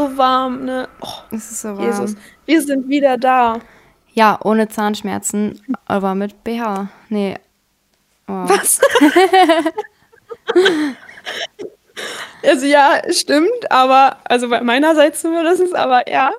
so warm, ne? Oh, Es ist so warm. Jesus. Wir sind wieder da. Ja, ohne Zahnschmerzen, aber mit BH. Nee. Oh. Was? also ja, stimmt, aber, also bei meinerseits zumindest, aber ja.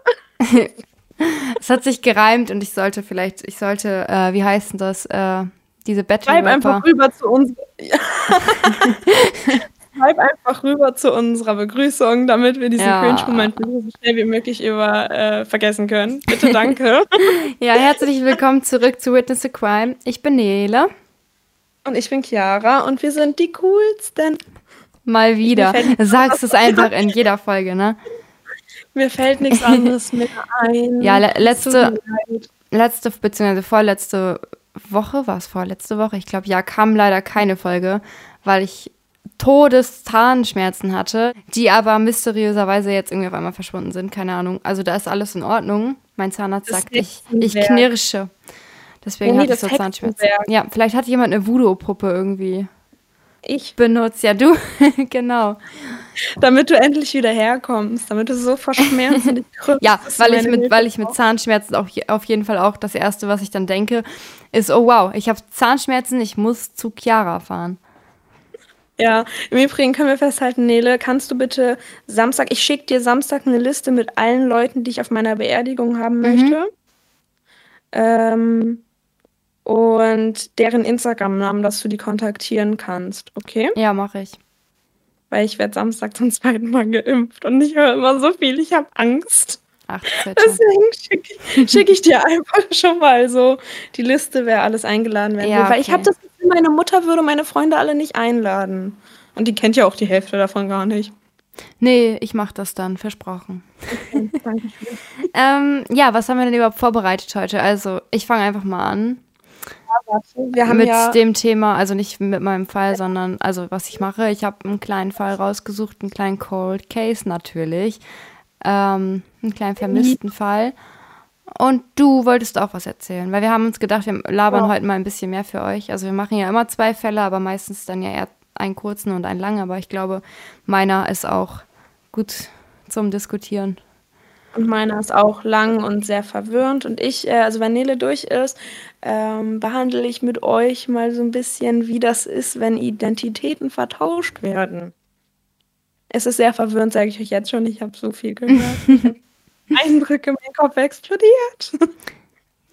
Es hat sich gereimt und ich sollte vielleicht, ich sollte, äh, wie heißt denn das, äh, diese Battle Schreib einfach rüber zu uns. Schreib einfach rüber zu unserer Begrüßung, damit wir diesen Ja. Cringe-Moment so schnell wie möglich über äh, vergessen können. Bitte danke. Ja, herzlich willkommen zurück zu Witness a Crime. Ich bin Nele. und ich bin Chiara und wir sind die coolsten. Mal wieder. Sagst es einfach in jeder Folge, ne? Mir fällt nichts anderes mehr ein. Ja, le- letzte-. Letzte, beziehungsweise vorletzte Woche, war es vorletzte Woche? Ich glaube, ja, kam leider keine Folge, weil ich Todeszahnschmerzen hatte, die aber mysteriöserweise jetzt irgendwie auf einmal verschwunden sind. Keine Ahnung. Also da ist alles in Ordnung. Mein Zahnarzt Das sagt, ich, ich knirsche. Deswegen Nee, hatte ich so Zahnschmerzen. Ja, vielleicht hat jemand eine Voodoo-Puppe irgendwie Ich, benutzt. Ja, du. genau. damit du endlich wieder herkommst, damit du so verschmerzt und dich krüppst, Ja, weil ich, mit, Hilfe weil ich mit Zahnschmerzen auch je- auf jeden Fall auch das Erste, was ich dann denke, ist, oh wow, ich habe Zahnschmerzen, ich muss zu Chiara fahren. Ja, im Übrigen können wir festhalten, Nele, kannst du bitte Samstag, ich schicke dir Samstag eine Liste mit allen Leuten, die ich auf meiner Beerdigung haben Mhm. möchte. Ähm, und deren Instagram-Namen, dass du die kontaktieren kannst, okay? Ja, mache ich. Weil ich werde Samstag zum zweiten Mal geimpft und ich höre immer so viel, ich habe Angst. Ach. Deswegen schicke ich, schick ich dir einfach schon mal so die Liste, wer alles eingeladen werden Ja, will. Weil ich okay. habe das meine Mutter würde meine Freunde alle nicht einladen. Und die kennt ja auch die Hälfte davon gar nicht. Nee, ich mache das dann, versprochen. Danke. Ähm, ja, was haben wir denn überhaupt vorbereitet heute? Also, ich fange einfach mal an Wir haben mit ja dem Thema, also nicht mit meinem Fall, sondern also was ich mache. Ich habe einen kleinen Fall rausgesucht, einen kleinen Cold Case natürlich, ähm, einen kleinen vermissten Fall. Und du wolltest auch was erzählen, weil wir haben uns gedacht, wir labern Ja. heute mal ein bisschen mehr für euch. Also wir machen ja immer zwei Fälle, aber meistens dann ja eher einen kurzen und einen langen. Aber ich glaube, meiner ist auch gut zum Diskutieren. und meiner ist auch lang und sehr verwirrend. Und ich, äh, also wenn Nele durch ist, ähm, behandle ich mit euch mal so ein bisschen, wie das ist, wenn Identitäten vertauscht werden. Es ist sehr verwirrend, sage ich euch jetzt schon. Ich habe so viel gehört. Eindrücke, mein Kopf explodiert.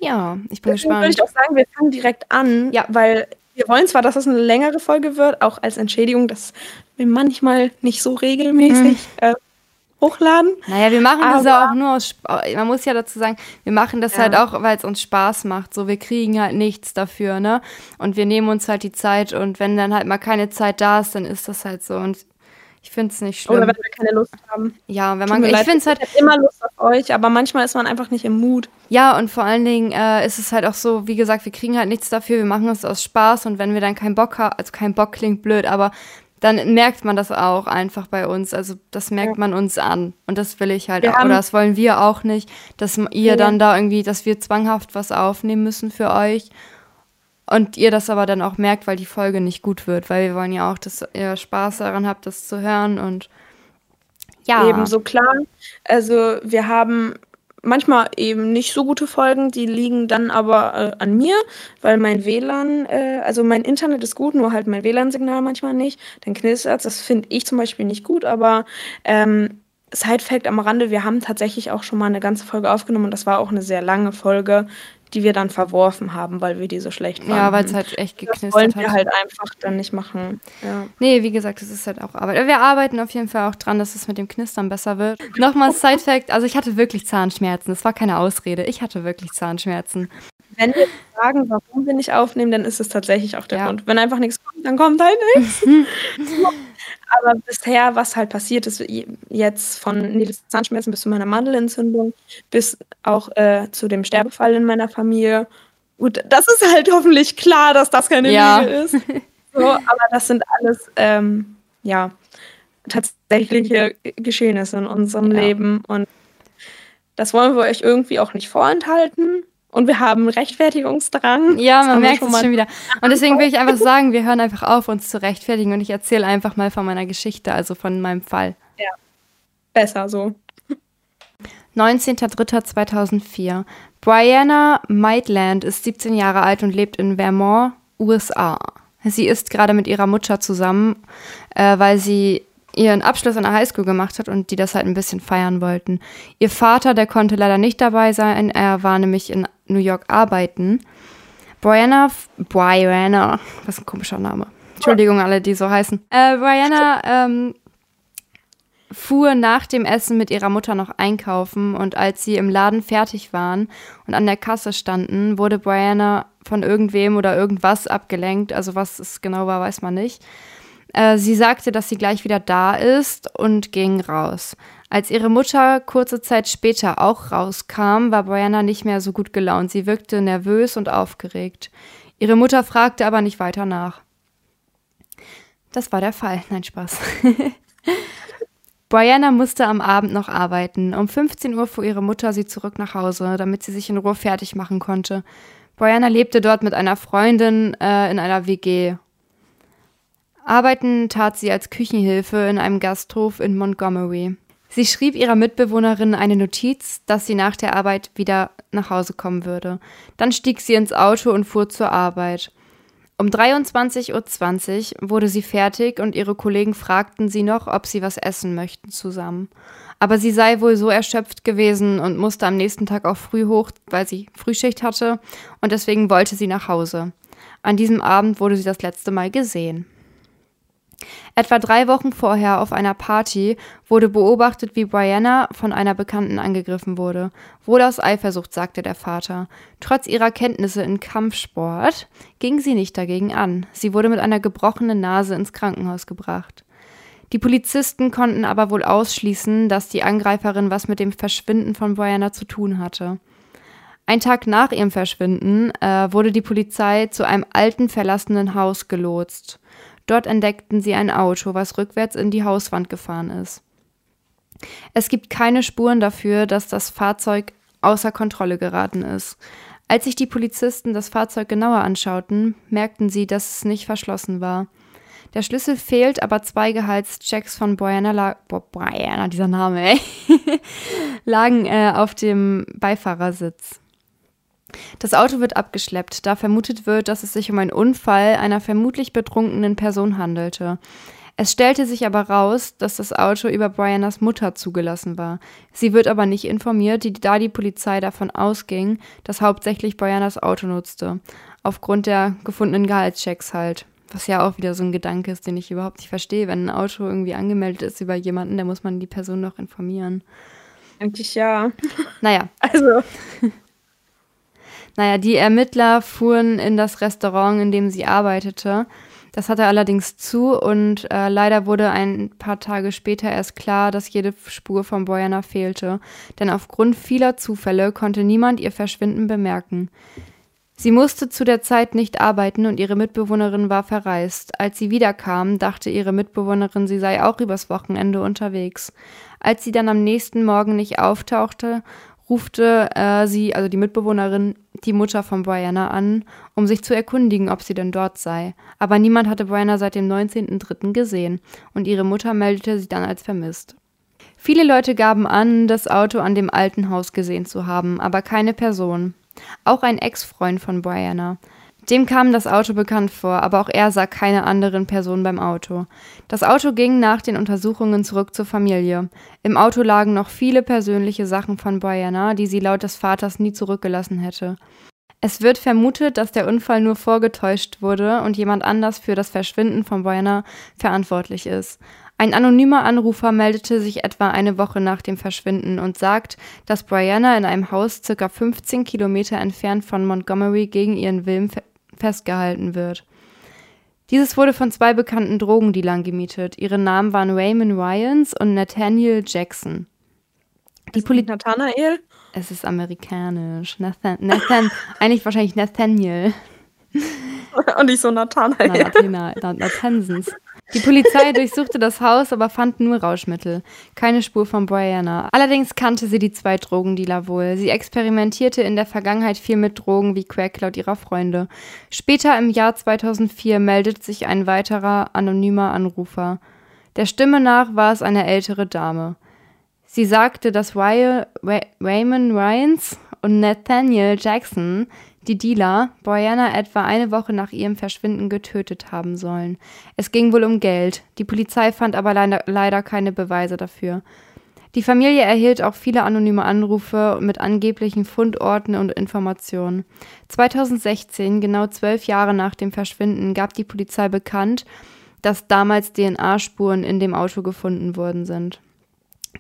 Ja, ich bin Deswegen würde gespannt. ich auch sagen, wir fangen direkt an, Ja. weil wir wollen zwar, dass es eine längere Folge wird, auch als Entschädigung, dass wir manchmal nicht so regelmäßig äh, hochladen. Naja, wir machen das ja auch nur aus Spaß. Man muss ja dazu sagen, wir machen das Ja. halt auch, weil es uns Spaß macht. So, wir kriegen halt nichts dafür, ne? Und wir nehmen uns halt die Zeit und wenn dann halt mal keine Zeit da ist, dann ist das halt so. Und ich finde es nicht schlimm. Oder wenn wir keine Lust haben. ja, wenn man, ich finde es halt, ich immer Lust auf euch, aber manchmal ist man einfach nicht im Mut. ja, und vor allen Dingen äh, ist es halt auch so, wie gesagt, wir kriegen halt nichts dafür, wir machen es aus Spaß und wenn wir dann keinen Bock haben, also kein Bock klingt blöd, aber dann merkt man das auch einfach bei uns. Also das merkt Ja. man uns an. Und das will ich halt Wir auch, oder das wollen wir auch nicht, dass ihr Nee. dann da irgendwie, dass wir zwanghaft was aufnehmen müssen für euch. Und ihr das aber dann auch merkt, weil die Folge nicht gut wird, weil wir wollen ja auch, dass ihr Spaß daran habt, das zu hören und ja. Ebenso klar. Also wir haben manchmal eben nicht so gute Folgen, die liegen dann aber äh, an mir, weil mein WLAN, äh, also mein Internet ist gut, nur halt mein WLAN-Signal manchmal nicht. Dann knistert Das finde ich zum Beispiel nicht gut, aber ähm, Side-Fact am Rande, wir haben tatsächlich auch schon mal eine ganze Folge aufgenommen und das war auch eine sehr lange Folge, die wir dann verworfen haben, weil wir die so schlecht fanden. Ja, weil es halt echt das wollen geknistert wir hat. halt einfach dann nicht machen. Ja. Nee, wie gesagt, es ist halt auch Arbeit. Wir arbeiten auf jeden Fall auch dran, dass es mit dem Knistern besser wird. Nochmal Side-Fact, also ich hatte wirklich Zahnschmerzen. Das war keine Ausrede. Ich hatte wirklich Zahnschmerzen. Wenn wir fragen, warum wir nicht aufnehmen, dann ist es tatsächlich auch der Ja. Grund. Wenn einfach nichts kommt, dann kommt halt nichts. Aber bisher, was halt passiert ist, je- jetzt von Nils Zahnschmerzen bis zu meiner Mandelentzündung, bis auch äh, zu dem Sterbefall in meiner Familie. Gut, das ist halt hoffentlich klar, dass das keine Ja. Lüge ist. So, aber das sind alles, ähm, ja, tatsächliche Geschehnisse in unserem Ja. Leben. Und das wollen wir euch irgendwie auch nicht vorenthalten. Und wir haben Rechtfertigungsdrang. Ja, man merkt es mal- schon wieder. Und deswegen will ich einfach sagen, wir hören einfach auf, uns zu rechtfertigen und ich erzähle einfach mal von meiner Geschichte, also von meinem Fall. Besser so. 19.03.2004. Brianna Maitland ist 17 Jahre alt und lebt in Vermont, USA. Sie ist gerade mit ihrer Mutter zusammen, äh, weil sie ihren Abschluss an der Highschool gemacht hat und die das halt ein bisschen feiern wollten. Ihr Vater, der konnte leider nicht dabei sein, er war nämlich in New York arbeiten. Brianna, Brianna, was ein komischer Name. Entschuldigung, alle, die so heißen. Äh, Brianna ähm, fuhr nach dem Essen mit ihrer Mutter noch einkaufen und als sie im Laden fertig waren und an der Kasse standen, wurde Brianna von irgendwem oder irgendwas abgelenkt. Also was es genau war, weiß man nicht. Äh, sie sagte, dass sie gleich wieder da ist und ging raus. Als ihre Mutter kurze Zeit später auch rauskam, war Brianna nicht mehr so gut gelaunt. Sie wirkte nervös und aufgeregt. Ihre Mutter fragte aber nicht weiter nach. Das war der Fall. Nein, Spaß. Brianna musste am Abend noch arbeiten. Um 15 Uhr fuhr ihre Mutter sie zurück nach Hause, damit sie sich in Ruhe fertig machen konnte. Brianna lebte dort mit einer Freundin äh, in einer WG. Arbeiten tat sie als Küchenhilfe in einem Gasthof in Montgomery. Sie schrieb ihrer Mitbewohnerin eine Notiz, dass sie nach der Arbeit wieder nach Hause kommen würde. Dann stieg sie ins Auto und fuhr zur Arbeit. Um 23.20 Uhr wurde sie fertig und ihre Kollegen fragten sie noch, ob sie was essen möchten zusammen. Aber sie sei wohl so erschöpft gewesen und musste am nächsten Tag auch früh hoch, weil sie Frühschicht hatte und deswegen wollte sie nach Hause. An diesem Abend wurde sie das letzte Mal gesehen. Etwa drei Wochen vorher auf einer Party wurde beobachtet, wie Brianna von einer Bekannten angegriffen wurde. Wohl aus Eifersucht, sagte der Vater. Trotz ihrer Kenntnisse in Kampfsport ging sie nicht dagegen an. Sie wurde mit einer gebrochenen Nase ins Krankenhaus gebracht. Die Polizisten konnten aber wohl ausschließen, dass die Angreiferin was mit dem Verschwinden von Brianna zu tun hatte. Ein Tag nach ihrem Verschwinden äh, wurde die Polizei zu einem alten verlassenen Haus gelotst. Dort entdeckten sie ein Auto, was rückwärts in die Hauswand gefahren ist. Es gibt keine Spuren dafür, dass das Fahrzeug außer Kontrolle geraten ist. Als sich die Polizisten das Fahrzeug genauer anschauten, merkten sie, dass es nicht verschlossen war. Der Schlüssel fehlt, aber zwei Gehaltschecks von Brianna, La Brianna dieser Name, ey, lagen äh, auf dem Beifahrersitz. Das Auto wird abgeschleppt, da vermutet wird, dass es sich um einen Unfall einer vermutlich betrunkenen Person handelte. Es stellte sich aber raus, dass das Auto über Briannas Mutter zugelassen war. Sie wird aber nicht informiert, da die Polizei davon ausging, dass hauptsächlich Briannas Auto nutzte. Aufgrund der gefundenen Gehaltschecks halt. Was ja auch wieder so ein Gedanke ist, den ich überhaupt nicht verstehe. Wenn ein Auto irgendwie angemeldet ist über jemanden, dann muss man die Person noch informieren. Eigentlich ja. Naja. Also. Naja, die Ermittler fuhren in das Restaurant, in dem sie arbeitete. Das hatte allerdings zu und äh, leider wurde ein paar Tage später erst klar, dass jede Spur von Boyana fehlte, denn aufgrund vieler Zufälle konnte niemand ihr Verschwinden bemerken. Sie musste zu der Zeit nicht arbeiten und ihre Mitbewohnerin war verreist. Als sie wiederkam, dachte ihre Mitbewohnerin, sie sei auch übers Wochenende unterwegs. Als sie dann am nächsten Morgen nicht auftauchte, rufte äh, sie, also die Mitbewohnerin, die Mutter von Brianna an, um sich zu erkundigen, ob sie denn dort sei. Aber niemand hatte Brianna seit dem 19.03. gesehen und ihre Mutter meldete sie dann als vermisst. Viele Leute gaben an, das Auto an dem alten Haus gesehen zu haben, aber keine Person. Auch ein Ex-Freund von Brianna. Dem kam das Auto bekannt vor, aber auch er sah keine anderen Personen beim Auto. Das Auto ging nach den Untersuchungen zurück zur Familie. Im Auto lagen noch viele persönliche Sachen von Brianna, die sie laut des Vaters nie zurückgelassen hätte. Es wird vermutet, dass der Unfall nur vorgetäuscht wurde und jemand anders für das Verschwinden von Brianna verantwortlich ist. Ein anonymer Anrufer meldete sich etwa eine Woche nach dem Verschwinden und sagt, dass Brianna in einem Haus circa 15 Kilometer entfernt von Montgomery gegen ihren Willen festgehalten wird. Dieses wurde von zwei bekannten Drogendealern gemietet. Ihre Namen waren Raymond Ryans und Nathaniel Jackson. Die Poli Nathanael? Es ist amerikanisch. Nathan, Nathan eigentlich wahrscheinlich Nathaniel. Und nicht so Nathanael. Na, Nathansens. Die Polizei durchsuchte das Haus, aber fand nur Rauschmittel. Keine Spur von Brianna. Allerdings kannte sie die zwei Drogendealer wohl. Sie experimentierte in der Vergangenheit viel mit Drogen wie Crack laut ihrer Freunde. Später im Jahr 2004 meldet sich ein weiterer anonymer Anrufer. Der Stimme nach war es eine ältere Dame. Sie sagte, dass Ray Raymond Ryans und Nathaniel Jackson, die Dealer, Brianna etwa eine Woche nach ihrem Verschwinden getötet haben sollen. Es ging wohl um Geld. Die Polizei fand aber leider, leider keine Beweise dafür. Die Familie erhielt auch viele anonyme Anrufe mit angeblichen Fundorten und Informationen. 2016, genau zwölf Jahre nach dem Verschwinden, gab die Polizei bekannt, dass damals DNA-Spuren in dem Auto gefunden worden sind.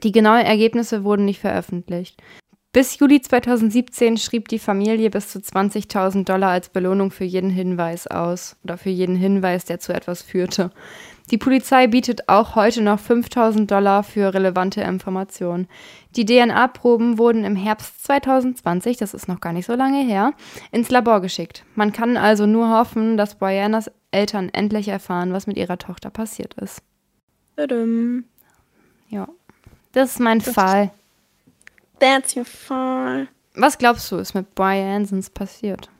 Die genauen Ergebnisse wurden nicht veröffentlicht. Bis Juli 2017 schrieb die Familie bis zu 20.000 Dollar als Belohnung für jeden Hinweis aus oder für jeden Hinweis, der zu etwas führte. Die Polizei bietet auch heute noch 5.000 Dollar für relevante Informationen. Die DNA-Proben wurden im Herbst 2020, das ist noch gar nicht so lange her, ins Labor geschickt. Man kann also nur hoffen, dass Briannas Eltern endlich erfahren, was mit ihrer Tochter passiert ist. Tadam. Ja, das ist mein Das- Fall. That's your fall. Was glaubst du, ist mit Brian sonst passiert?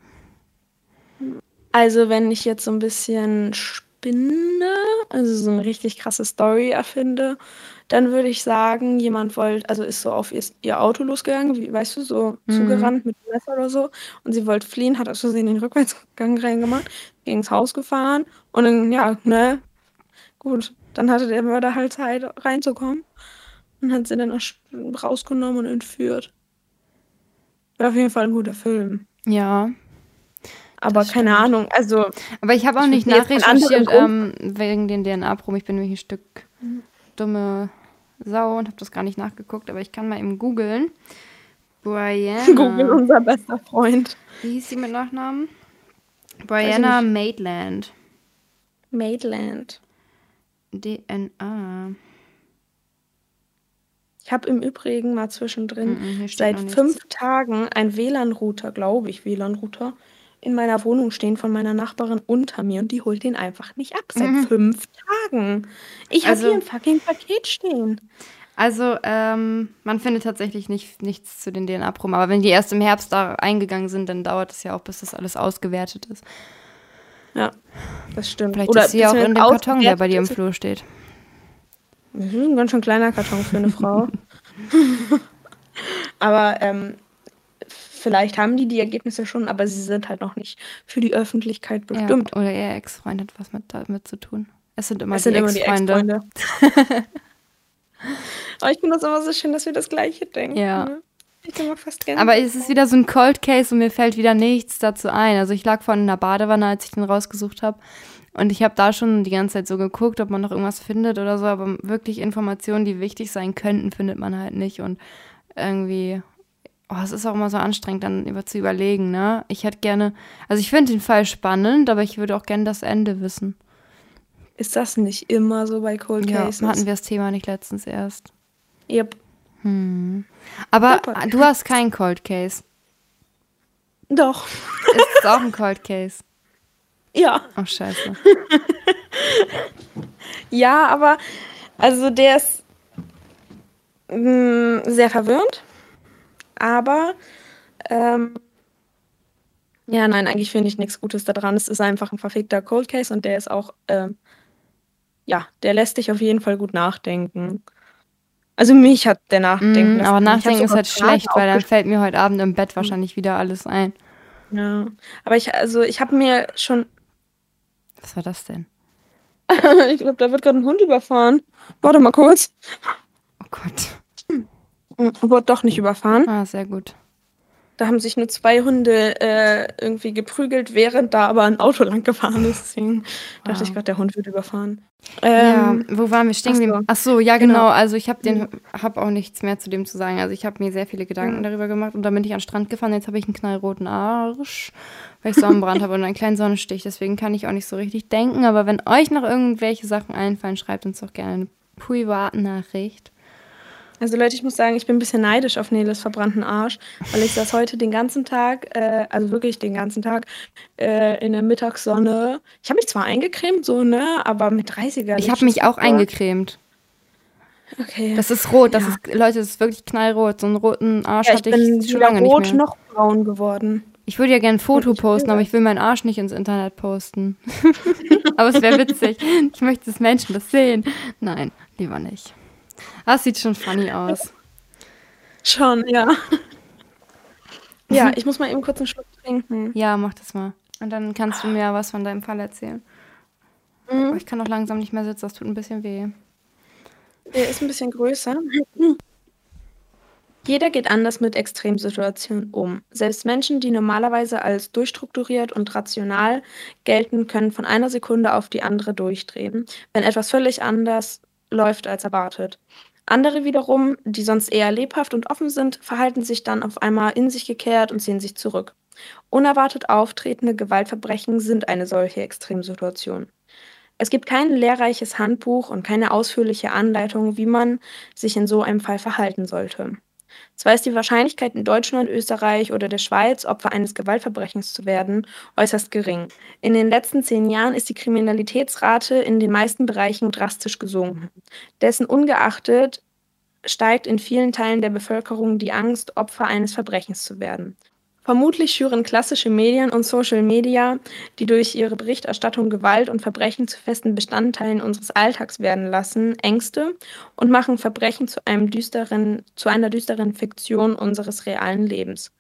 Also, wenn ich jetzt so ein bisschen spinne, also so eine richtig krasse Story erfinde, dann würde ich sagen, jemand wollte, also ist so auf ihr, ihr Auto losgegangen, wie, weißt du, so Mhm. zugerannt mit dem Messer oder so. Und sie wollte fliehen, hat aus Versehen den Rückwärtsgang reingemacht, gegen das Haus gefahren. Und dann, ja, ne, gut, dann hatte der Mörder halt Zeit reinzukommen und hat sie dann erst rausgenommen und entführt. Wäre auf jeden Fall ein guter Film. Ja, Aber keine. Ahnung, also aber ich habe auch Ich nicht nachrecherchiert ähm, wegen den DNA-Proben. Ich bin nämlich ein Stück dumme Sau und habe das gar nicht nachgeguckt, aber ich kann mal eben googeln. Brianna. Google unser bester Freund. Wie hieß sie mit Nachnamen? Brianna Maitland. Maitland. DNA. Ich habe im Übrigen mal zwischendrin hier steht seit fünf Tagen ein WLAN-Router, glaube ich, WLAN-Router, in meiner Wohnung stehen von meiner Nachbarin unter mir und die holt den einfach nicht ab. Seit Mhm. fünf Tagen. Ich habe Also- hier ein fucking Paket stehen. Also, ähm, man findet tatsächlich nicht, nichts zu den DNA-Proben. Aber wenn die erst im Herbst da eingegangen sind, dann dauert es ja auch, bis das alles ausgewertet ist. Ja, das stimmt. Vielleicht ist sie auch in dem Karton, der bei dir im Flur steht. Das ist ein ganz schön kleiner Karton für eine Frau. aber ähm, vielleicht haben die die Ergebnisse schon, aber sie sind halt noch nicht für die Öffentlichkeit bestimmt. Ja, oder ihr Ex-Freund hat was mit, damit zu tun. Es sind immer Es die sind immer die Ex-Freunde. Ex-Freunde. Aber ich finde das immer so schön, dass wir das Gleiche denken. Ja. ne? Ich bin immer fast gerne. Aber es ist wieder so ein Cold Case und mir fällt wieder nichts dazu ein. Also ich lag vorhin in der Badewanne, als ich den rausgesucht habe. Und ich habe da schon die ganze Zeit so geguckt, ob man noch irgendwas findet oder so. Aber wirklich Informationen, die wichtig sein könnten, findet man halt nicht. Und irgendwie, oh, es ist auch immer so anstrengend, dann über zu überlegen, ne? Ich hätte gerne, also ich finde den Fall spannend, aber ich würde auch gerne das Ende wissen. ist das nicht immer so bei Cold Ja, Cases? hatten wir das Thema nicht letztens erst. Yep. Aber Super. du hast keinen Cold Case. Doch. Ist es auch ein Cold Case? Ja. Oh, scheiße. Ja, aber also der ist mh, sehr verwirrend. Aber ähm, ja, nein, eigentlich finde ich nichts Gutes daran. Es ist einfach ein verfickter Cold Case und der ist auch, ähm, ja, der lässt dich auf jeden Fall gut nachdenken. Also mich hat der Nachdenken. Mm, aber nachdenken ist halt schlecht, weil dann fällt mir heute Abend im Bett wahrscheinlich wieder alles ein. Ja, aber ich, also ich habe mir schon, Was war das denn? ich glaube, da wird gerade ein Hund überfahren. Warte mal kurz. Oh Gott. Hm, Wurde doch nicht überfahren. Ah, sehr gut. Da haben sich nur zwei Hunde äh, irgendwie geprügelt, während da aber ein Auto lang gefahren ist. Deswegen dachte ich Wow. gerade, der Hund wird überfahren. ja, Ähm, wo waren wir stehen geblieben? Ach so, ja genau. Genau. Also ich habe den, habe auch nichts mehr zu dem zu sagen. Also ich habe mir sehr viele Gedanken darüber gemacht und dann bin ich an den Strand gefahren. Jetzt habe ich einen knallroten Arsch, weil ich Sonnenbrand habe und einen kleinen Sonnenstich. Deswegen kann ich auch nicht so richtig denken. Aber wenn euch noch irgendwelche Sachen einfallen, schreibt uns doch gerne eine Privatnachricht. Also Leute, ich muss sagen, ich bin ein bisschen neidisch auf Neles verbrannten Arsch, weil ich saß heute den ganzen Tag, äh, also wirklich den ganzen Tag, äh, in der Mittagssonne. Ich habe mich zwar eingecremt, so, ne, aber mit 30er. Ich habe mich auch eingecremt. Okay. Das ist rot. Das Ja. ist, Leute, das ist wirklich knallrot. So einen roten Arsch ja, ich hatte bin ich schon lange rot nicht mehr. noch braun geworden. Ich würde ja gerne ein Foto ich posten, aber ich will meinen Arsch nicht ins Internet posten. aber es wäre witzig. Ich möchte, dass Menschen das sehen. Nein, lieber nicht. Ah, es sieht schon funny aus. Schon, ja. Ja, ich muss mal eben kurz einen Schluck trinken. Ja, mach das mal. Und dann kannst du mir was von deinem Fall erzählen. Mhm. ich kann auch langsam nicht mehr sitzen, das tut ein bisschen weh. Der ist ein bisschen größer. Jeder geht anders mit Extremsituationen um. Selbst Menschen, die normalerweise als durchstrukturiert und rational gelten, können von einer Sekunde auf die andere durchdrehen, wenn etwas völlig anders läuft als erwartet. Andere wiederum, die sonst eher lebhaft und offen sind, verhalten sich dann auf einmal in sich gekehrt und ziehen sich zurück. Unerwartet auftretende Gewaltverbrechen sind eine solche Extremsituation. Es gibt kein lehrreiches Handbuch und keine ausführliche Anleitung, wie man sich in so einem Fall verhalten sollte. Zwar ist die Wahrscheinlichkeit in Deutschland, Österreich oder der Schweiz, Opfer eines Gewaltverbrechens zu werden, äußerst gering. In den letzten zehn Jahren ist die Kriminalitätsrate in den meisten Bereichen drastisch gesunken. Dessen ungeachtet steigt in vielen Teilen der Bevölkerung die Angst, Opfer eines Verbrechens zu werden. Vermutlich schüren klassische Medien und Social Media, die durch ihre Berichterstattung Gewalt und Verbrechen zu festen Bestandteilen unseres Alltags werden lassen, Ängste und machen Verbrechen zu, einem düsteren, zu einer düsteren Fiktion unseres realen Lebens.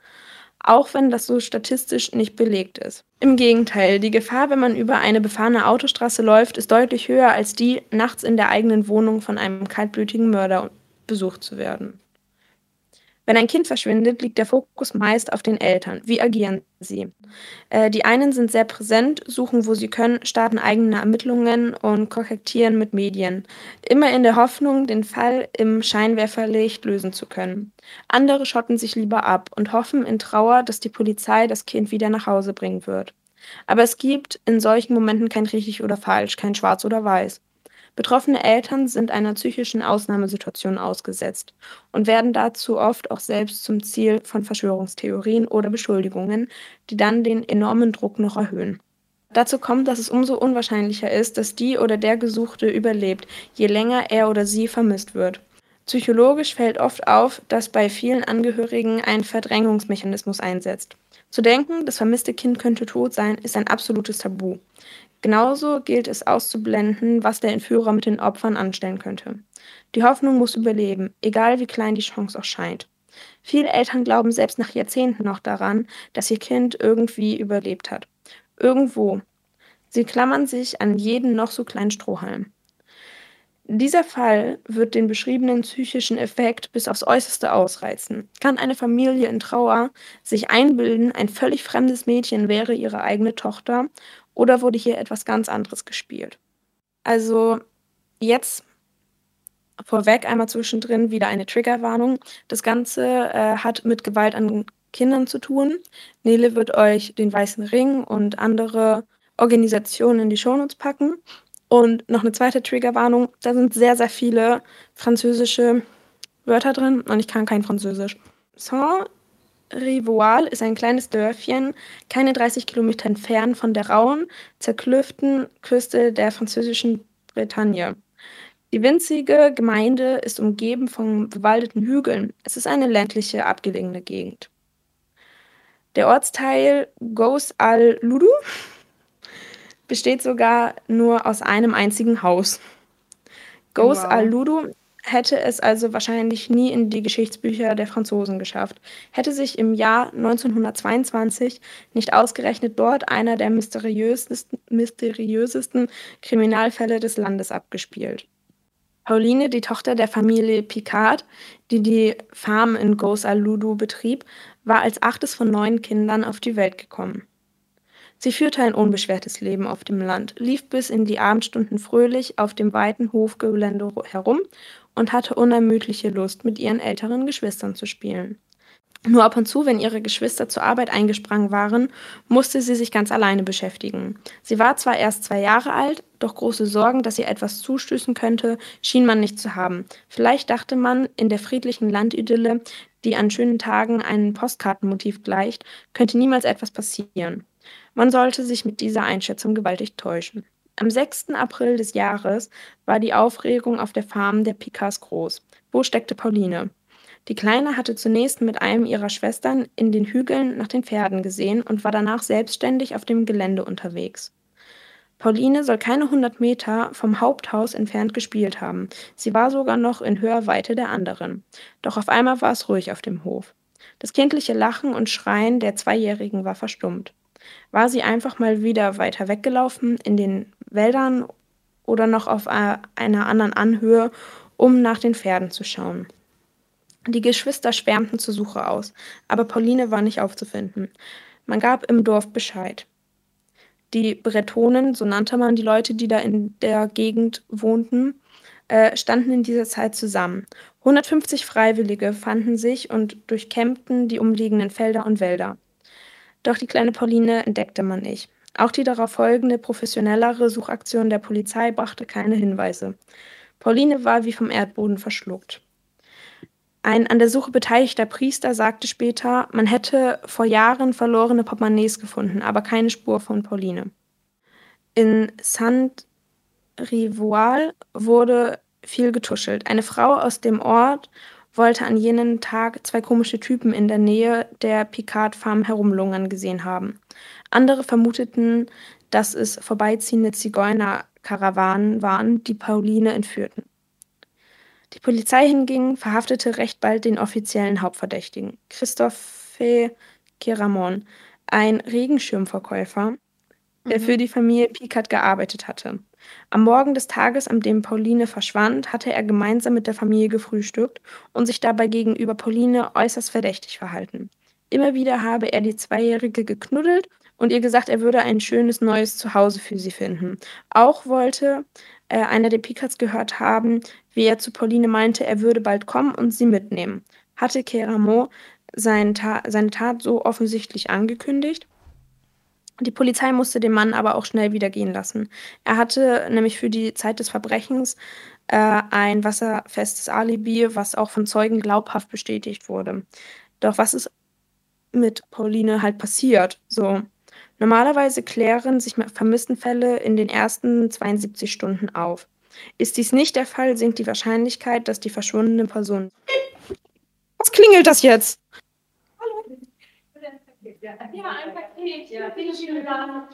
Auch wenn das so statistisch nicht belegt ist. Im Gegenteil, die Gefahr, wenn man über eine befahrene Autostraße läuft, ist deutlich höher als die, nachts in der eigenen Wohnung von einem kaltblütigen Mörder besucht zu werden. Wenn ein Kind verschwindet, liegt der Fokus meist auf den Eltern. Wie agieren sie? Äh, die einen sind sehr präsent, suchen, wo sie können, starten eigene Ermittlungen und kokettieren mit Medien. Immer in der Hoffnung, den Fall im Scheinwerferlicht lösen zu können. Andere schotten sich lieber ab und hoffen in Trauer, dass die Polizei das Kind wieder nach Hause bringen wird. Aber es gibt in solchen Momenten kein richtig oder falsch, kein schwarz oder weiß. Betroffene Eltern sind einer psychischen Ausnahmesituation ausgesetzt und werden dazu oft auch selbst zum Ziel von Verschwörungstheorien oder Beschuldigungen, die dann den enormen Druck noch erhöhen. Dazu kommt, dass es umso unwahrscheinlicher ist, dass die oder der Gesuchte überlebt, je länger er oder sie vermisst wird. Psychologisch fällt oft auf, dass bei vielen Angehörigen ein Verdrängungsmechanismus einsetzt. Zu denken, das vermisste Kind könnte tot sein, ist ein absolutes Tabu. Genauso gilt es auszublenden, was der Entführer mit den Opfern anstellen könnte. Die Hoffnung muss überleben, egal wie klein die Chance auch scheint. Viele Eltern glauben selbst nach Jahrzehnten noch daran, dass ihr Kind irgendwie überlebt hat. Irgendwo. Sie klammern sich an jeden noch so kleinen Strohhalm. Dieser Fall wird den beschriebenen psychischen Effekt bis aufs Äußerste ausreizen. Kann eine Familie in Trauer sich einbilden, ein völlig fremdes Mädchen wäre ihre eigene Tochter oder wurde hier etwas ganz anderes gespielt? Also jetzt vorweg einmal zwischendrin wieder eine Triggerwarnung. Das Ganze äh, hat mit Gewalt an Kindern zu tun. Nele wird euch den Weißen Ring und andere Organisationen in die Shownotes packen. Und noch eine zweite Triggerwarnung, da sind sehr, sehr viele französische Wörter drin und ich kann kein Französisch. Saint Rivoal ist ein kleines Dörfchen, keine 30 Kilometer entfernt von der rauen, zerklüften Küste der französischen Bretagne. Die winzige Gemeinde ist umgeben von bewaldeten Hügeln. Es ist eine ländliche, abgelegene Gegend. Der Ortsteil Gos al-Ludu besteht sogar nur aus einem einzigen Haus. Gos wow. al-Ludu hätte es also wahrscheinlich nie in die Geschichtsbücher der Franzosen geschafft, hätte sich im Jahr 1922 nicht ausgerechnet dort einer der mysteriösesten, mysteriösesten Kriminalfälle des Landes abgespielt. Pauline, die Tochter der Familie Picard, die die Farm in Gos-al-Ludu betrieb, war als achtes von neun Kindern auf die Welt gekommen. Sie führte ein unbeschwertes Leben auf dem Land, lief bis in die Abendstunden fröhlich auf dem weiten Hofgelände herum und hatte unermüdliche Lust, mit ihren älteren Geschwistern zu spielen. Nur ab und zu, wenn ihre Geschwister zur Arbeit eingesprungen waren, musste sie sich ganz alleine beschäftigen. Sie war zwar erst zwei Jahre alt, doch große Sorgen, dass ihr etwas zustößen könnte, schien man nicht zu haben. Vielleicht dachte man, in der friedlichen Landidylle, die an schönen Tagen einem Postkartenmotiv gleicht, könnte niemals etwas passieren. Man sollte sich mit dieser Einschätzung gewaltig täuschen. Am 6. April des Jahres war die Aufregung auf der Farm der Pikas groß. Wo steckte Pauline? Die Kleine hatte zunächst mit einem ihrer Schwestern in den Hügeln nach den Pferden gesehen und war danach selbstständig auf dem Gelände unterwegs. Pauline soll keine hundert Meter vom Haupthaus entfernt gespielt haben. Sie war sogar noch in Hörweite der anderen. Doch auf einmal war es ruhig auf dem Hof. Das kindliche Lachen und Schreien der Zweijährigen war verstummt. War sie einfach mal wieder weiter weggelaufen in den Wäldern oder noch auf einer anderen Anhöhe, um nach den Pferden zu schauen? Die Geschwister schwärmten zur Suche aus, aber Pauline war nicht aufzufinden. Man gab im Dorf Bescheid. Die Bretonen, so nannte man die Leute, die da in der Gegend wohnten, äh, standen in dieser Zeit zusammen. 150 Freiwillige fanden sich und durchkämmten die umliegenden Felder und Wälder. Doch die kleine Pauline entdeckte man nicht. Auch die darauf folgende professionellere Suchaktion der Polizei brachte keine Hinweise. Pauline war wie vom Erdboden verschluckt. Ein an der Suche beteiligter Priester sagte später, man hätte vor Jahren verlorene Portemonnaies gefunden, aber keine Spur von Pauline. In Saint-Rivoal wurde viel getuschelt. Eine Frau aus dem Ort wollte an jenem Tag zwei komische Typen in der Nähe der Picard-Farm herumlungern gesehen haben. Andere vermuteten, dass es vorbeiziehende Zigeuner-Karawanen waren, die Pauline entführten. Die Polizei hingegen verhaftete recht bald den offiziellen Hauptverdächtigen, Christophe Keramon, ein Regenschirmverkäufer, der mhm. für die Familie Picard gearbeitet hatte. Am Morgen des Tages, an dem Pauline verschwand, hatte er gemeinsam mit der Familie gefrühstückt und sich dabei gegenüber Pauline äußerst verdächtig verhalten. Immer wieder habe er die Zweijährige geknuddelt und ihr gesagt, er würde ein schönes neues Zuhause für sie finden. Auch wollte äh, einer der Picards gehört haben, wie er zu Pauline meinte, er würde bald kommen und sie mitnehmen. Hatte Keramo seine Tat so offensichtlich angekündigt? Die Polizei musste den Mann aber auch schnell wieder gehen lassen. Er hatte nämlich für die Zeit des Verbrechens äh, ein wasserfestes Alibi, was auch von Zeugen glaubhaft bestätigt wurde. Doch was ist mit Pauline halt passiert? So, Normalerweise klären sich Vermisstenfälle in den ersten 72 Stunden auf. Ist dies nicht der Fall, sinkt die Wahrscheinlichkeit, dass die verschwundene Person. Was klingelt das jetzt? Hallo. Ja, ein Paket. Ja, vielen Dank.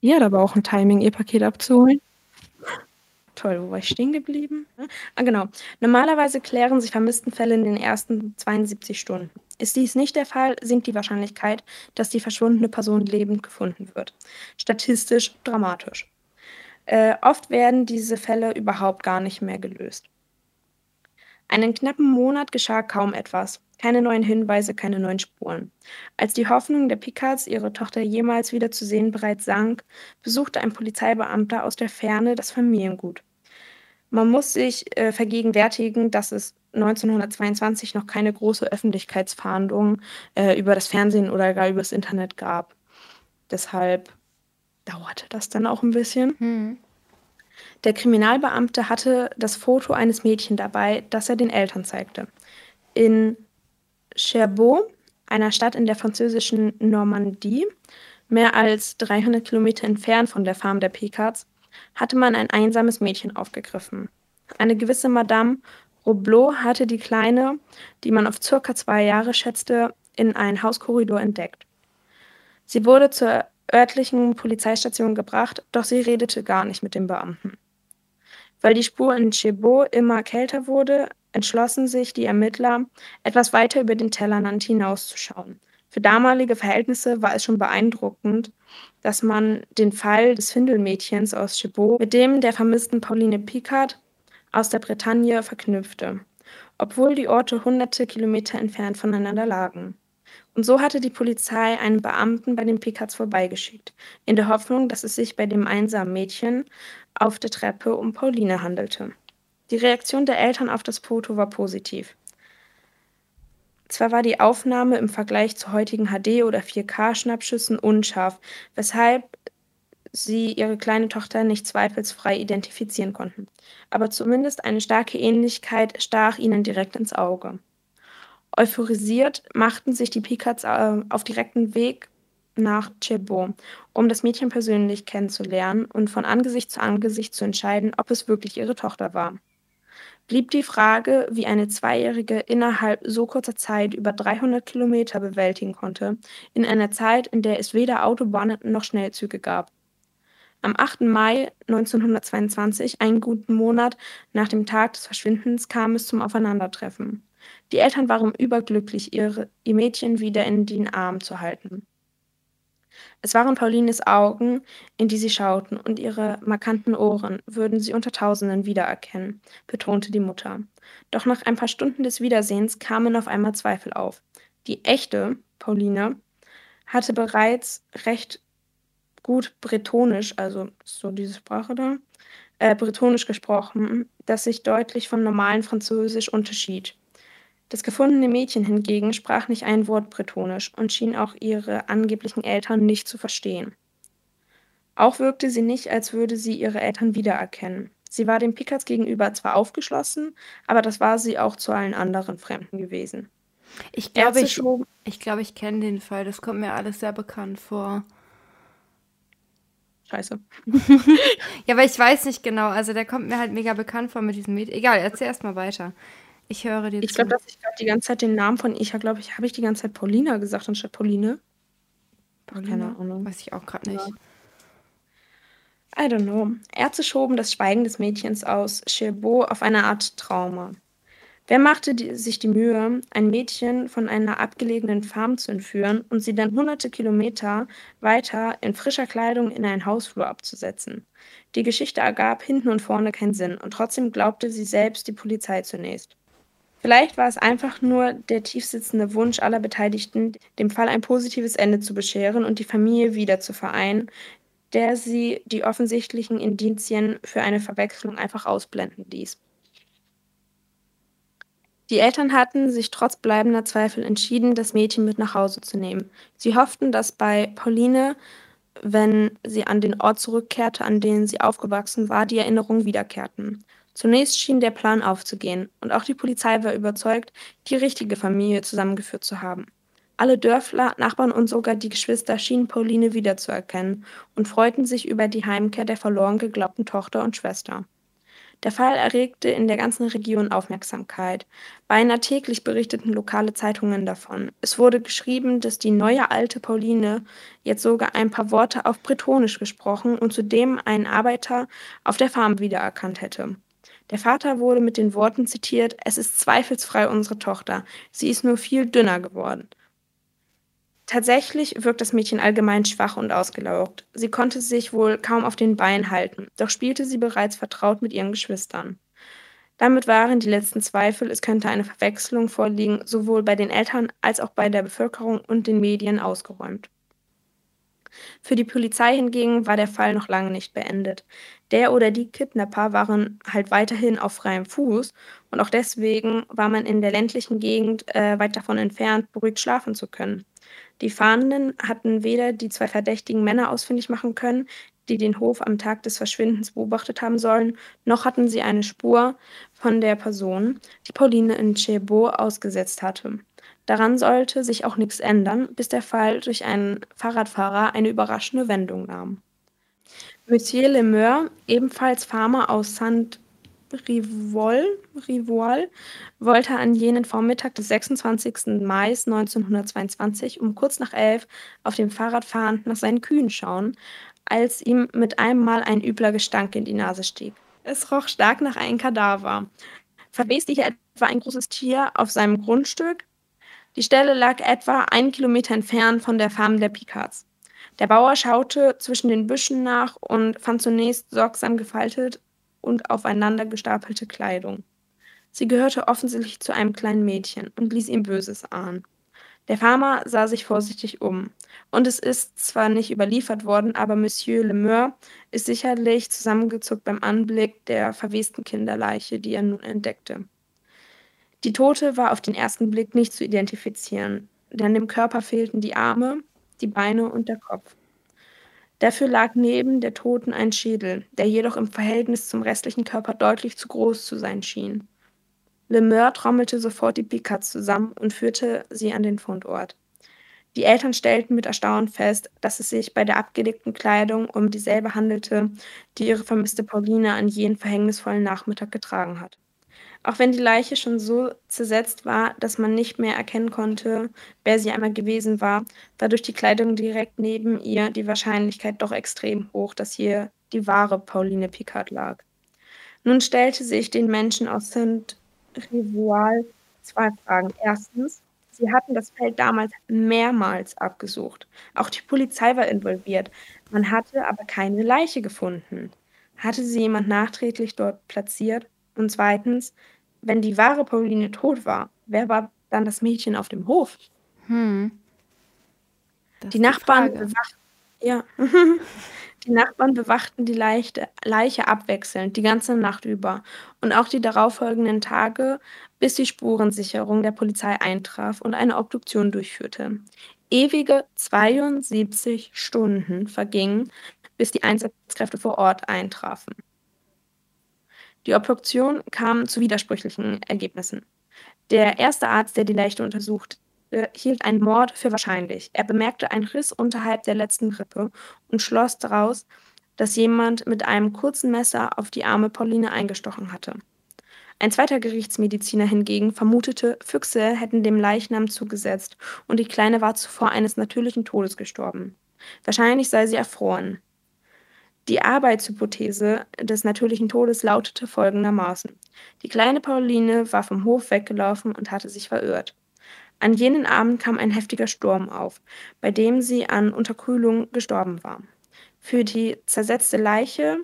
Ja, da war auch ein Timing, ihr Paket abzuholen. Toll, wo war ich stehen geblieben? Ah, genau. Normalerweise klären sich Vermisstenfälle in den ersten 72 Stunden. Ist dies nicht der Fall, sinkt die Wahrscheinlichkeit, dass die verschwundene Person lebend gefunden wird. Statistisch dramatisch. Äh, oft werden diese Fälle überhaupt gar nicht mehr gelöst. Einen knappen Monat geschah kaum etwas. Keine neuen Hinweise, keine neuen Spuren. Als die Hoffnung der Picards, ihre Tochter jemals wieder zu sehen, bereits sank, besuchte ein Polizeibeamter aus der Ferne das Familiengut. Man muss sich äh, vergegenwärtigen, dass es 1922 noch keine große Öffentlichkeitsfahndung äh, über das Fernsehen oder gar übers Internet gab. Deshalb dauerte das dann auch ein bisschen. Hm. Der Kriminalbeamte hatte das Foto eines Mädchens dabei, das er den Eltern zeigte. In Cherbourg, einer Stadt in der französischen Normandie, mehr als 300 Kilometer entfernt von der Farm der Picards, hatte man ein einsames Mädchen aufgegriffen. Eine gewisse Madame Roblot hatte die Kleine, die man auf circa zwei Jahre schätzte, in einen Hauskorridor entdeckt. Sie wurde zur örtlichen Polizeistation gebracht, doch sie redete gar nicht mit dem Beamten. Weil die Spur in Chebot immer kälter wurde, entschlossen sich die Ermittler, etwas weiter über den Tellerrand hinauszuschauen. Für damalige Verhältnisse war es schon beeindruckend, dass man den Fall des Findelmädchens aus Chebot mit dem der vermissten Pauline Picard aus der Bretagne verknüpfte, obwohl die Orte hunderte Kilometer entfernt voneinander lagen. Und so hatte die Polizei einen Beamten bei den Picards vorbeigeschickt, in der Hoffnung, dass es sich bei dem einsamen Mädchen auf der Treppe um Pauline handelte. Die Reaktion der Eltern auf das Foto war positiv. Zwar war die Aufnahme im Vergleich zu heutigen HD- oder 4K-Schnappschüssen unscharf, weshalb sie ihre kleine Tochter nicht zweifelsfrei identifizieren konnten, aber zumindest eine starke Ähnlichkeit stach ihnen direkt ins Auge. Euphorisiert machten sich die Picards äh, auf direkten Weg nach Chebo, um das Mädchen persönlich kennenzulernen und von Angesicht zu Angesicht zu entscheiden, ob es wirklich ihre Tochter war. blieb die Frage, wie eine Zweijährige innerhalb so kurzer Zeit über 300 Kilometer bewältigen konnte, in einer Zeit, in der es weder Autobahnen noch Schnellzüge gab. Am 8. Mai 1922, einen guten Monat nach dem Tag des Verschwindens, kam es zum Aufeinandertreffen. Die Eltern waren überglücklich, ihre, ihr Mädchen wieder in den Arm zu halten. Es waren Paulines Augen, in die sie schauten, und ihre markanten Ohren würden sie unter Tausenden wiedererkennen, betonte die Mutter. Doch nach ein paar Stunden des Wiedersehens kamen auf einmal Zweifel auf. Die echte Pauline hatte bereits recht gut Bretonisch, also so diese Sprache da, äh, Bretonisch gesprochen, das sich deutlich vom normalen Französisch unterschied. Das gefundene Mädchen hingegen sprach nicht ein Wort Bretonisch und schien auch ihre angeblichen Eltern nicht zu verstehen. Auch wirkte sie nicht, als würde sie ihre Eltern wiedererkennen. Sie war den Pickers gegenüber zwar aufgeschlossen, aber das war sie auch zu allen anderen Fremden gewesen. Ich glaube, ich, ich, glaub, ich kenne den Fall. Das kommt mir alles sehr bekannt vor. Scheiße. ja, aber ich weiß nicht genau. Also der kommt mir halt mega bekannt vor mit diesem Mädchen. Egal, erzähl erst mal weiter. Ich höre dir Ich glaube, dass ich gerade die ganze Zeit den Namen von ich glaube ich, habe ich die ganze Zeit Paulina gesagt anstatt Pauline. Paulina? Keine Ahnung. Weiß ich auch gerade nicht. Ja. I don't know. Ärzte schoben das Schweigen des Mädchens aus Cherbourg auf eine Art Trauma. Wer machte die, sich die Mühe, ein Mädchen von einer abgelegenen Farm zu entführen und sie dann hunderte Kilometer weiter in frischer Kleidung in einen Hausflur abzusetzen? Die Geschichte ergab hinten und vorne keinen Sinn und trotzdem glaubte sie selbst die Polizei zunächst. Vielleicht war es einfach nur der tiefsitzende Wunsch aller Beteiligten, dem Fall ein positives Ende zu bescheren und die Familie wieder zu vereinen, der sie die offensichtlichen Indizien für eine Verwechslung einfach ausblenden ließ. Die Eltern hatten sich trotz bleibender Zweifel entschieden, das Mädchen mit nach Hause zu nehmen. Sie hofften, dass bei Pauline, wenn sie an den Ort zurückkehrte, an dem sie aufgewachsen war, die Erinnerungen wiederkehrten. Zunächst schien der Plan aufzugehen, und auch die Polizei war überzeugt, die richtige Familie zusammengeführt zu haben. Alle Dörfler, Nachbarn und sogar die Geschwister schienen Pauline wiederzuerkennen und freuten sich über die Heimkehr der verloren geglaubten Tochter und Schwester. Der Fall erregte in der ganzen Region Aufmerksamkeit. Beinahe täglich berichteten lokale Zeitungen davon. Es wurde geschrieben, dass die neue alte Pauline jetzt sogar ein paar Worte auf Bretonisch gesprochen und zudem einen Arbeiter auf der Farm wiedererkannt hätte. Der Vater wurde mit den Worten zitiert, es ist zweifelsfrei unsere Tochter, sie ist nur viel dünner geworden. Tatsächlich wirkt das Mädchen allgemein schwach und ausgelaugt. Sie konnte sich wohl kaum auf den Beinen halten, doch spielte sie bereits vertraut mit ihren Geschwistern. Damit waren die letzten Zweifel, es könnte eine Verwechslung vorliegen, sowohl bei den Eltern als auch bei der Bevölkerung und den Medien ausgeräumt. Für die Polizei hingegen war der Fall noch lange nicht beendet. Der oder die Kidnapper waren halt weiterhin auf freiem Fuß und auch deswegen war man in der ländlichen Gegend äh, weit davon entfernt, beruhigt schlafen zu können. Die Fahndenden hatten weder die zwei verdächtigen Männer ausfindig machen können, die den Hof am Tag des Verschwindens beobachtet haben sollen, noch hatten sie eine Spur von der Person, die Pauline in Cherbourg ausgesetzt hatte. Daran sollte sich auch nichts ändern, bis der Fall durch einen Fahrradfahrer eine überraschende Wendung nahm. Monsieur Lemeur, ebenfalls Farmer aus Saint Rivol, Rivol wollte an jenem Vormittag des 26. Mai 1922 um kurz nach elf auf dem Fahrrad fahrend nach seinen Kühen schauen, als ihm mit einem Mal ein übler Gestank in die Nase stieg. Es roch stark nach einem Kadaver. Verweste hier etwa ein großes Tier auf seinem Grundstück? Die Stelle lag etwa einen Kilometer entfernt von der Farm der Picards. Der Bauer schaute zwischen den Büschen nach und fand zunächst sorgsam gefaltet und aufeinander gestapelte Kleidung. Sie gehörte offensichtlich zu einem kleinen Mädchen und ließ ihm Böses ahnen. Der Farmer sah sich vorsichtig um. Und es ist zwar nicht überliefert worden, aber Monsieur Lemeur ist sicherlich zusammengezuckt beim Anblick der verwesten Kinderleiche, die er nun entdeckte. Die Tote war auf den ersten Blick nicht zu identifizieren, denn dem Körper fehlten die Arme, die Beine und der Kopf. Dafür lag neben der Toten ein Schädel, der jedoch im Verhältnis zum restlichen Körper deutlich zu groß zu sein schien. Lemeur trommelte sofort die Picards zusammen und führte sie an den Fundort. Die Eltern stellten mit Erstaunen fest, dass es sich bei der abgelegten Kleidung um dieselbe handelte, die ihre vermisste Pauline an jenen verhängnisvollen Nachmittag getragen hat. Auch wenn die Leiche schon so zersetzt war, dass man nicht mehr erkennen konnte, wer sie einmal gewesen war, war durch die Kleidung direkt neben ihr die Wahrscheinlichkeit doch extrem hoch, dass hier die wahre Pauline Picard lag. Nun stellte sich den Menschen aus Saint-Rivoal zwei Fragen. Erstens, sie hatten das Feld damals mehrmals abgesucht. Auch die Polizei war involviert. Man hatte aber keine Leiche gefunden. Hatte sie jemand nachträglich dort platziert? Und zweitens, wenn die wahre Pauline tot war, wer war dann das Mädchen auf dem Hof? Hm. Die Nachbarn, bewacht, ja. die Nachbarn bewachten die Leiche, Leiche abwechselnd die ganze Nacht über und auch die darauffolgenden Tage, bis die Spurensicherung der Polizei eintraf und eine Obduktion durchführte. Ewige 72 Stunden vergingen, bis die Einsatzkräfte vor Ort eintrafen. Die Obduktion kam zu widersprüchlichen Ergebnissen. Der erste Arzt, der die Leiche untersuchte, hielt einen Mord für wahrscheinlich. Er bemerkte einen Riss unterhalb der letzten Rippe und schloss daraus, dass jemand mit einem kurzen Messer auf die arme Pauline eingestochen hatte. Ein zweiter Gerichtsmediziner hingegen vermutete, Füchse hätten dem Leichnam zugesetzt und die Kleine war zuvor eines natürlichen Todes gestorben. Wahrscheinlich sei sie erfroren. Die Arbeitshypothese des natürlichen Todes lautete folgendermaßen: Die kleine Pauline war vom Hof weggelaufen und hatte sich verirrt. An jenen Abend kam ein heftiger Sturm auf, bei dem sie an Unterkühlung gestorben war. Für die zersetzte Leiche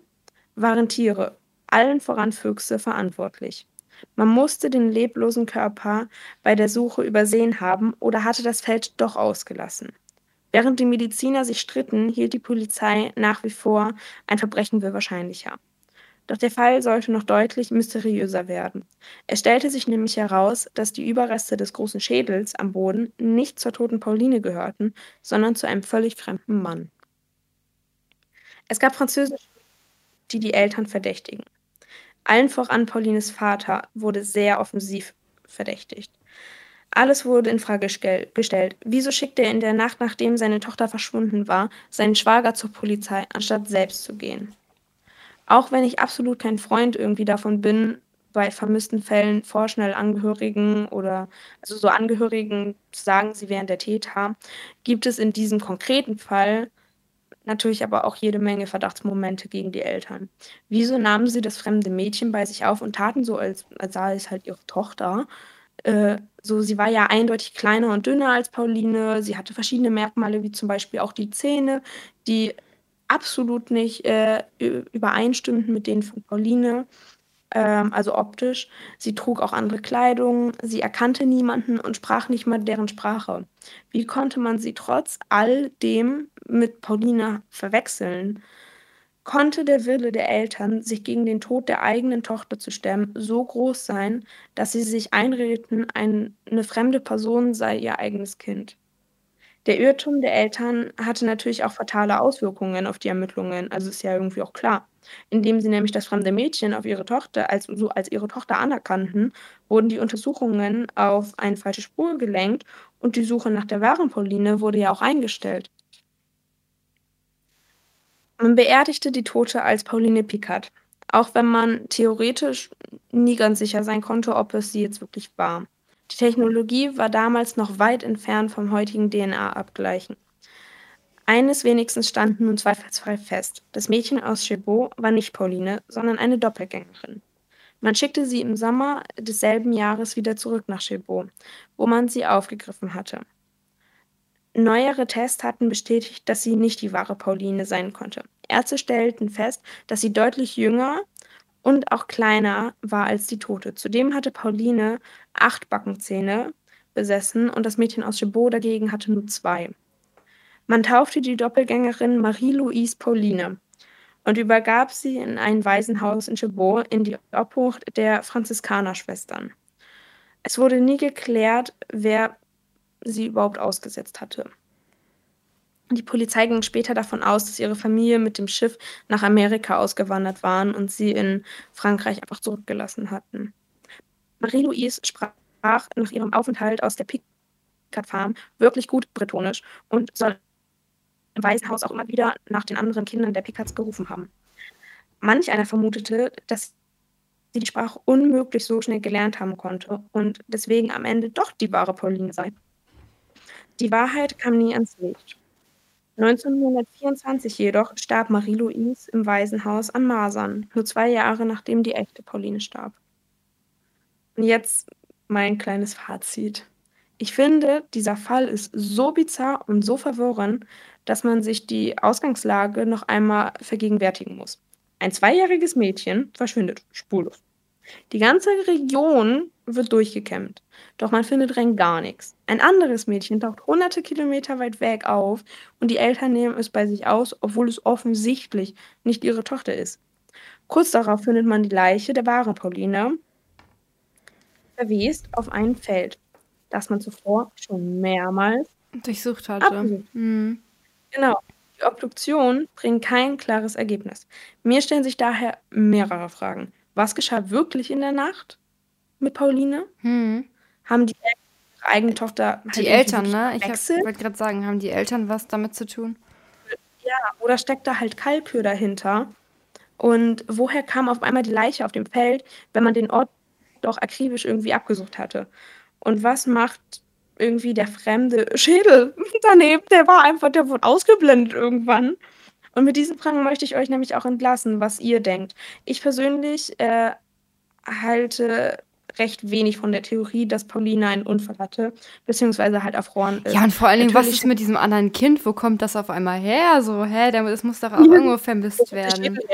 waren Tiere, allen voran Füchse, verantwortlich. Man musste den leblosen Körper bei der Suche übersehen haben oder hatte das Feld doch ausgelassen. Während die Mediziner sich stritten, hielt die Polizei nach wie vor, ein Verbrechen wäre wahrscheinlicher. Doch der Fall sollte noch deutlich mysteriöser werden. Es stellte sich nämlich heraus, dass die Überreste des großen Schädels am Boden nicht zur toten Pauline gehörten, sondern zu einem völlig fremden Mann. Es gab Französische, die die Eltern verdächtigen. Allen voran Paulines Vater wurde sehr offensiv verdächtigt. Alles wurde in Frage gestellt. Wieso schickte er in der Nacht, nachdem seine Tochter verschwunden war, seinen Schwager zur Polizei, anstatt selbst zu gehen? Auch wenn ich absolut kein Freund irgendwie davon bin, bei vermissten Fällen vorschnell Angehörigen oder also so Angehörigen zu sagen, sie wären der Täter, gibt es in diesem konkreten Fall natürlich aber auch jede Menge Verdachtsmomente gegen die Eltern. Wieso nahmen sie das fremde Mädchen bei sich auf und taten so, als, als sei es halt ihre Tochter? Äh, so, sie war ja eindeutig kleiner und dünner als Pauline. Sie hatte verschiedene Merkmale, wie zum Beispiel auch die Zähne, die absolut nicht äh, übereinstimmten mit denen von Pauline, ähm, also optisch. Sie trug auch andere Kleidung, sie erkannte niemanden und sprach nicht mal deren Sprache. Wie konnte man sie trotz all dem mit Pauline verwechseln? Konnte der Wille der Eltern, sich gegen den Tod der eigenen Tochter zu stemmen, so groß sein, dass sie sich einredeten, eine fremde Person sei ihr eigenes Kind. Der Irrtum der Eltern hatte natürlich auch fatale Auswirkungen auf die Ermittlungen, also ist ja irgendwie auch klar. Indem sie nämlich das fremde Mädchen auf ihre Tochter als, so als ihre Tochter anerkannten, wurden die Untersuchungen auf eine falsche Spur gelenkt und die Suche nach der wahren Pauline wurde ja auch eingestellt. Man beerdigte die Tote als Pauline Picard, auch wenn man theoretisch nie ganz sicher sein konnte, ob es sie jetzt wirklich war. Die Technologie war damals noch weit entfernt vom heutigen DNA-Abgleichen. Eines wenigstens stand nun zweifelsfrei fest: Das Mädchen aus Chabot war nicht Pauline, sondern eine Doppelgängerin. Man schickte sie im Sommer desselben Jahres wieder zurück nach Chabot, wo man sie aufgegriffen hatte. Neuere Tests hatten bestätigt, dass sie nicht die wahre Pauline sein konnte. Ärzte stellten fest, dass sie deutlich jünger und auch kleiner war als die Tote. Zudem hatte Pauline acht Backenzähne besessen und das Mädchen aus Chabot dagegen hatte nur zwei. Man taufte die Doppelgängerin Marie-Louise Pauline und übergab sie in ein Waisenhaus in Chabot in die Obhut der Franziskanerschwestern. Es wurde nie geklärt, wer sie überhaupt ausgesetzt hatte. Die Polizei ging später davon aus, dass ihre Familie mit dem Schiff nach Amerika ausgewandert waren und sie in Frankreich einfach zurückgelassen hatten. Marie-Louise sprach nach ihrem Aufenthalt aus der Picard Farm wirklich gut Bretonisch und soll im Waisenhaus auch immer wieder nach den anderen Kindern der Picards gerufen haben. Manch einer vermutete, dass sie die Sprache unmöglich so schnell gelernt haben konnte und deswegen am Ende doch die wahre Pauline sei. Die Wahrheit kam nie ans Licht. 1924 jedoch starb Marie-Louise im Waisenhaus an Masern, nur zwei Jahre nachdem die echte Pauline starb. Und jetzt mein kleines Fazit. Ich finde, dieser Fall ist so bizarr und so verworren, dass man sich die Ausgangslage noch einmal vergegenwärtigen muss. Ein zweijähriges Mädchen verschwindet spurlos. Die ganze Region wird durchgekämmt, doch man findet rein gar nichts. Ein anderes Mädchen taucht hunderte Kilometer weit weg auf und die Eltern nehmen es bei sich aus, obwohl es offensichtlich nicht ihre Tochter ist. Kurz darauf findet man die Leiche der wahren Pauline verwest auf einem Feld, das man zuvor schon mehrmals durchsucht hatte. Mhm. Genau. Die Obduktion bringt kein klares Ergebnis. Mir stellen sich daher mehrere Fragen. Was geschah wirklich in der Nacht mit Pauline? Mhm. Haben die ihre eigene Tochter halt die Eltern, ne? Ich wollte gerade sagen, haben die Eltern was damit zu tun? Ja, oder steckt da halt Kalkür dahinter? Und woher kam auf einmal die Leiche auf dem Feld, wenn man den Ort doch akribisch irgendwie abgesucht hatte? Und was macht irgendwie der fremde Schädel daneben? Der war einfach, der wurde ausgeblendet irgendwann. Und mit diesen Fragen möchte ich euch nämlich auch entlassen, was ihr denkt. Ich persönlich äh, halte recht wenig von der Theorie, dass Paulina einen Unfall hatte, beziehungsweise halt erfroren ist. Ja, und vor allen Dingen, was ist mit diesem anderen Kind? Wo kommt das auf einmal her? So, hä, das muss doch auch irgendwo vermisst werden.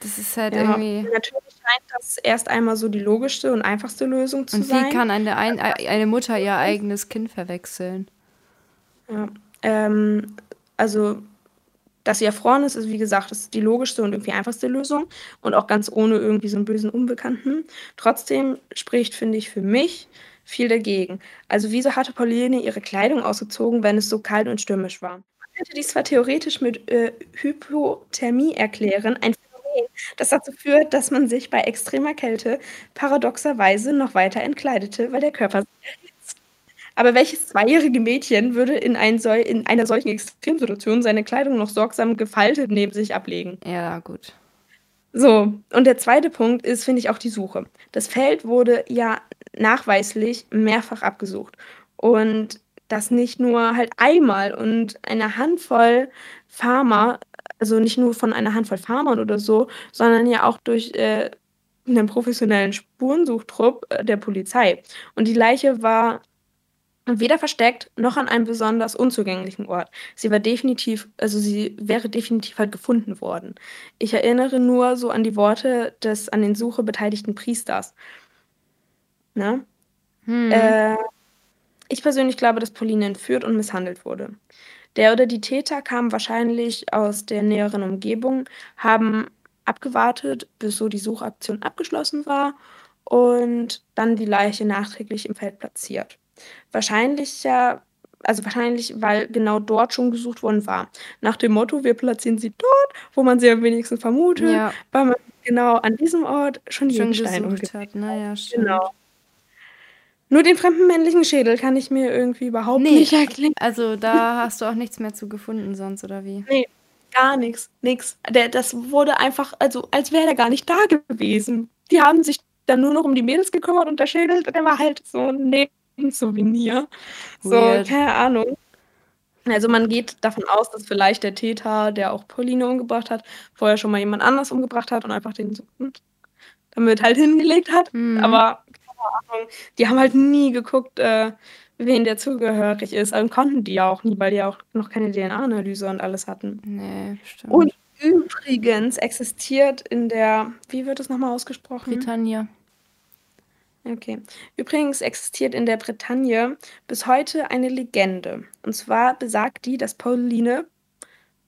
Das ist halt ja, irgendwie. Natürlich scheint das erst einmal so die logischste und einfachste Lösung zu sein. Und wie kann eine, ein, eine Mutter ihr eigenes Kind verwechseln? Ja, ähm, also dass sie erfroren ist, ist wie gesagt, ist die logischste und irgendwie einfachste Lösung und auch ganz ohne irgendwie so einen bösen Unbekannten. Trotzdem spricht, finde ich, für mich viel dagegen. Also wieso hatte Pauline ihre Kleidung ausgezogen, wenn es so kalt und stürmisch war? Man könnte dies zwar theoretisch mit äh, Hypothermie erklären, ein Phänomen, das dazu führt, dass man sich bei extremer Kälte paradoxerweise noch weiter entkleidete, weil der Körper sich aber welches zweijährige Mädchen würde in, ein sol in einer solchen Extremsituation seine Kleidung noch sorgsam gefaltet neben sich ablegen? Ja, gut. So, und der zweite Punkt ist, finde ich, auch die Suche. Das Feld wurde ja nachweislich mehrfach abgesucht. Und das nicht nur halt einmal und eine Handvoll Farmer, also nicht nur von einer Handvoll Farmern oder so, sondern ja auch durch äh, einen professionellen Spurensuchtrupp äh, der Polizei. Und die Leiche war weder versteckt noch an einem besonders unzugänglichen Ort. Sie war definitiv, also sie wäre definitiv halt gefunden worden. Ich erinnere nur so an die Worte des an den Suche beteiligten Priesters. Ne? Hm. Äh, ich persönlich glaube, dass Pauline entführt und misshandelt wurde. Der oder die Täter kamen wahrscheinlich aus der näheren Umgebung, haben abgewartet, bis so die Suchaktion abgeschlossen war und dann die Leiche nachträglich im Feld platziert. Wahrscheinlich ja, also wahrscheinlich, weil genau dort schon gesucht worden war. Nach dem Motto, wir platzieren sie dort, wo man sie am wenigsten vermutet, ja. weil man genau an diesem Ort schon, schon Stein gesucht hat. Naja, Genau. Nur den fremden männlichen Schädel kann ich mir irgendwie überhaupt nee. nicht erklären. Also da hast du auch nichts mehr zu gefunden sonst, oder wie? Nee, gar nichts. Nix. Der, das wurde einfach, also als wäre der gar nicht da gewesen. Die haben sich dann nur noch um die Mädels gekümmert und der Schädel, der war halt so neben ein Souvenir. So, Weird. keine Ahnung. Also man geht davon aus, dass vielleicht der Täter, der auch Pauline umgebracht hat, vorher schon mal jemand anders umgebracht hat und einfach den so hm, damit halt hingelegt hat. Mhm. Aber keine Ahnung, die haben halt nie geguckt, äh, wen der zugehörig ist. Und konnten die ja auch nie, weil die auch noch keine DNA-Analyse und alles hatten. Nee, stimmt. Und übrigens existiert in der, wie wird es nochmal ausgesprochen? Britannia. Okay. Übrigens existiert in der Bretagne bis heute eine Legende. Und zwar besagt die, dass Pauline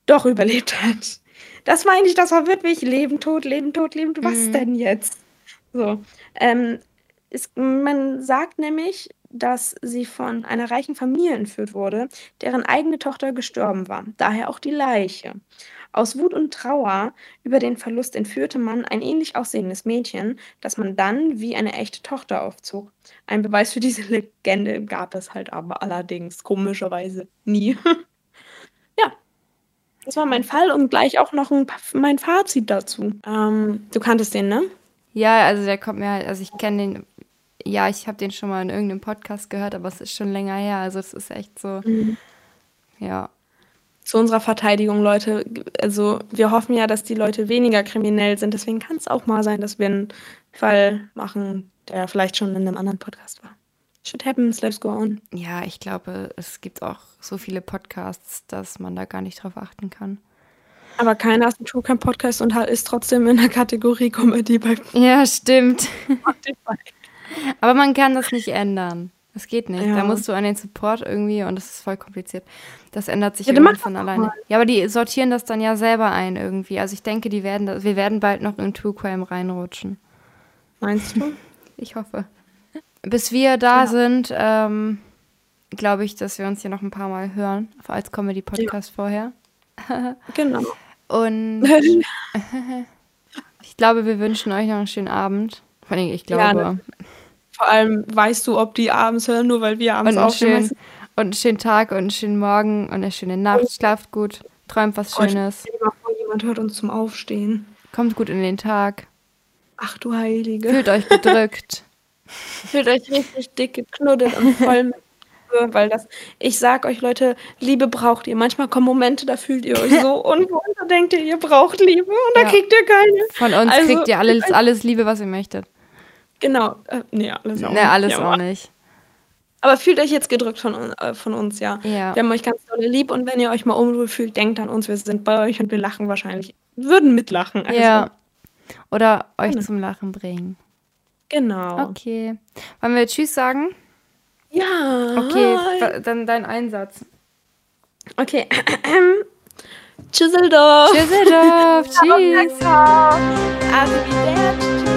doch überlebt hat. Das meine ich, das verwirrt mich. Leben, tot, Leben, tot, Leben. Was mhm. denn jetzt? So. Ähm, ist, man sagt nämlich, dass sie von einer reichen Familie entführt wurde, deren eigene Tochter gestorben war. Daher auch die Leiche. Aus Wut und Trauer über den Verlust entführte man ein ähnlich aussehendes Mädchen, das man dann wie eine echte Tochter aufzog. Ein Beweis für diese Legende gab es halt aber allerdings komischerweise nie. ja, das war mein Fall und gleich auch noch ein, mein Fazit dazu. Ähm, du kanntest den, ne? Ja, also der kommt mir halt, also ich kenne den, ja, ich habe den schon mal in irgendeinem Podcast gehört, aber es ist schon länger her. Also es ist echt so, Mhm. ja. Zu unserer Verteidigung, Leute, also wir hoffen ja, dass die Leute weniger kriminell sind. Deswegen kann es auch mal sein, dass wir einen Fall machen, der vielleicht schon in einem anderen Podcast war. Shit happens, let's go on. Ja, ich glaube, es gibt auch so viele Podcasts, dass man da gar nicht drauf achten kann. Aber keiner ist ein True Crime Podcast und ist trotzdem in der Kategorie Comedy bei Ja, stimmt. Spotify. Aber man kann das nicht ändern. Das geht nicht. Ja. Da musst du an den Support irgendwie und das ist voll kompliziert. Das ändert sich Ja, irgendwann von alleine. mal. Ja, aber die sortieren das dann ja selber ein irgendwie. Also ich denke, die werden das, wir werden bald noch in True Crime reinrutschen. Meinst du? Ich hoffe. Bis wir da Ja. sind, ähm, glaube ich, dass wir uns hier noch ein paar Mal hören, als Comedy-Podcast vorher. Genau. Und ich glaube, wir wünschen euch noch einen schönen Abend. Vor allem, ich Ja, glaube. Vor allem weißt du, ob die abends hören, nur weil wir abends und, aufstehen. und einen schönen Tag und einen schönen Morgen und eine schöne Nacht. Schlaft gut, träumt was Gott. Schönes. Vor, jemand hört uns zum Aufstehen. Kommt gut in den Tag. Ach du Heilige. Fühlt euch gedrückt. Fühlt euch richtig dick geknuddelt und voll mit Liebe, weil das, ich sag euch Leute, Liebe braucht ihr. Manchmal kommen Momente, da fühlt ihr euch so unwohl, da denkt ihr, ihr braucht Liebe und da Ja. kriegt ihr keine. Von uns Also, kriegt ihr alles, alles Liebe, was ihr möchtet. Genau, äh, nee, alles auch Ne, alles ja, auch nicht. Aber fühlt euch jetzt gedrückt von, äh, von uns, ja. Ja. Wir haben euch ganz dolle lieb und wenn ihr euch mal unwohl fühlt, denkt an uns, wir sind bei euch und wir lachen wahrscheinlich. Würden mitlachen. Also, Ja. Oder euch Genau. zum Lachen bringen. Genau. Okay. Wollen wir Tschüss sagen? Ja. Okay, dann dein Einsatz. Okay. Tschüsseldorf. Tschüsseldorf. Tschüss. Arrivederci.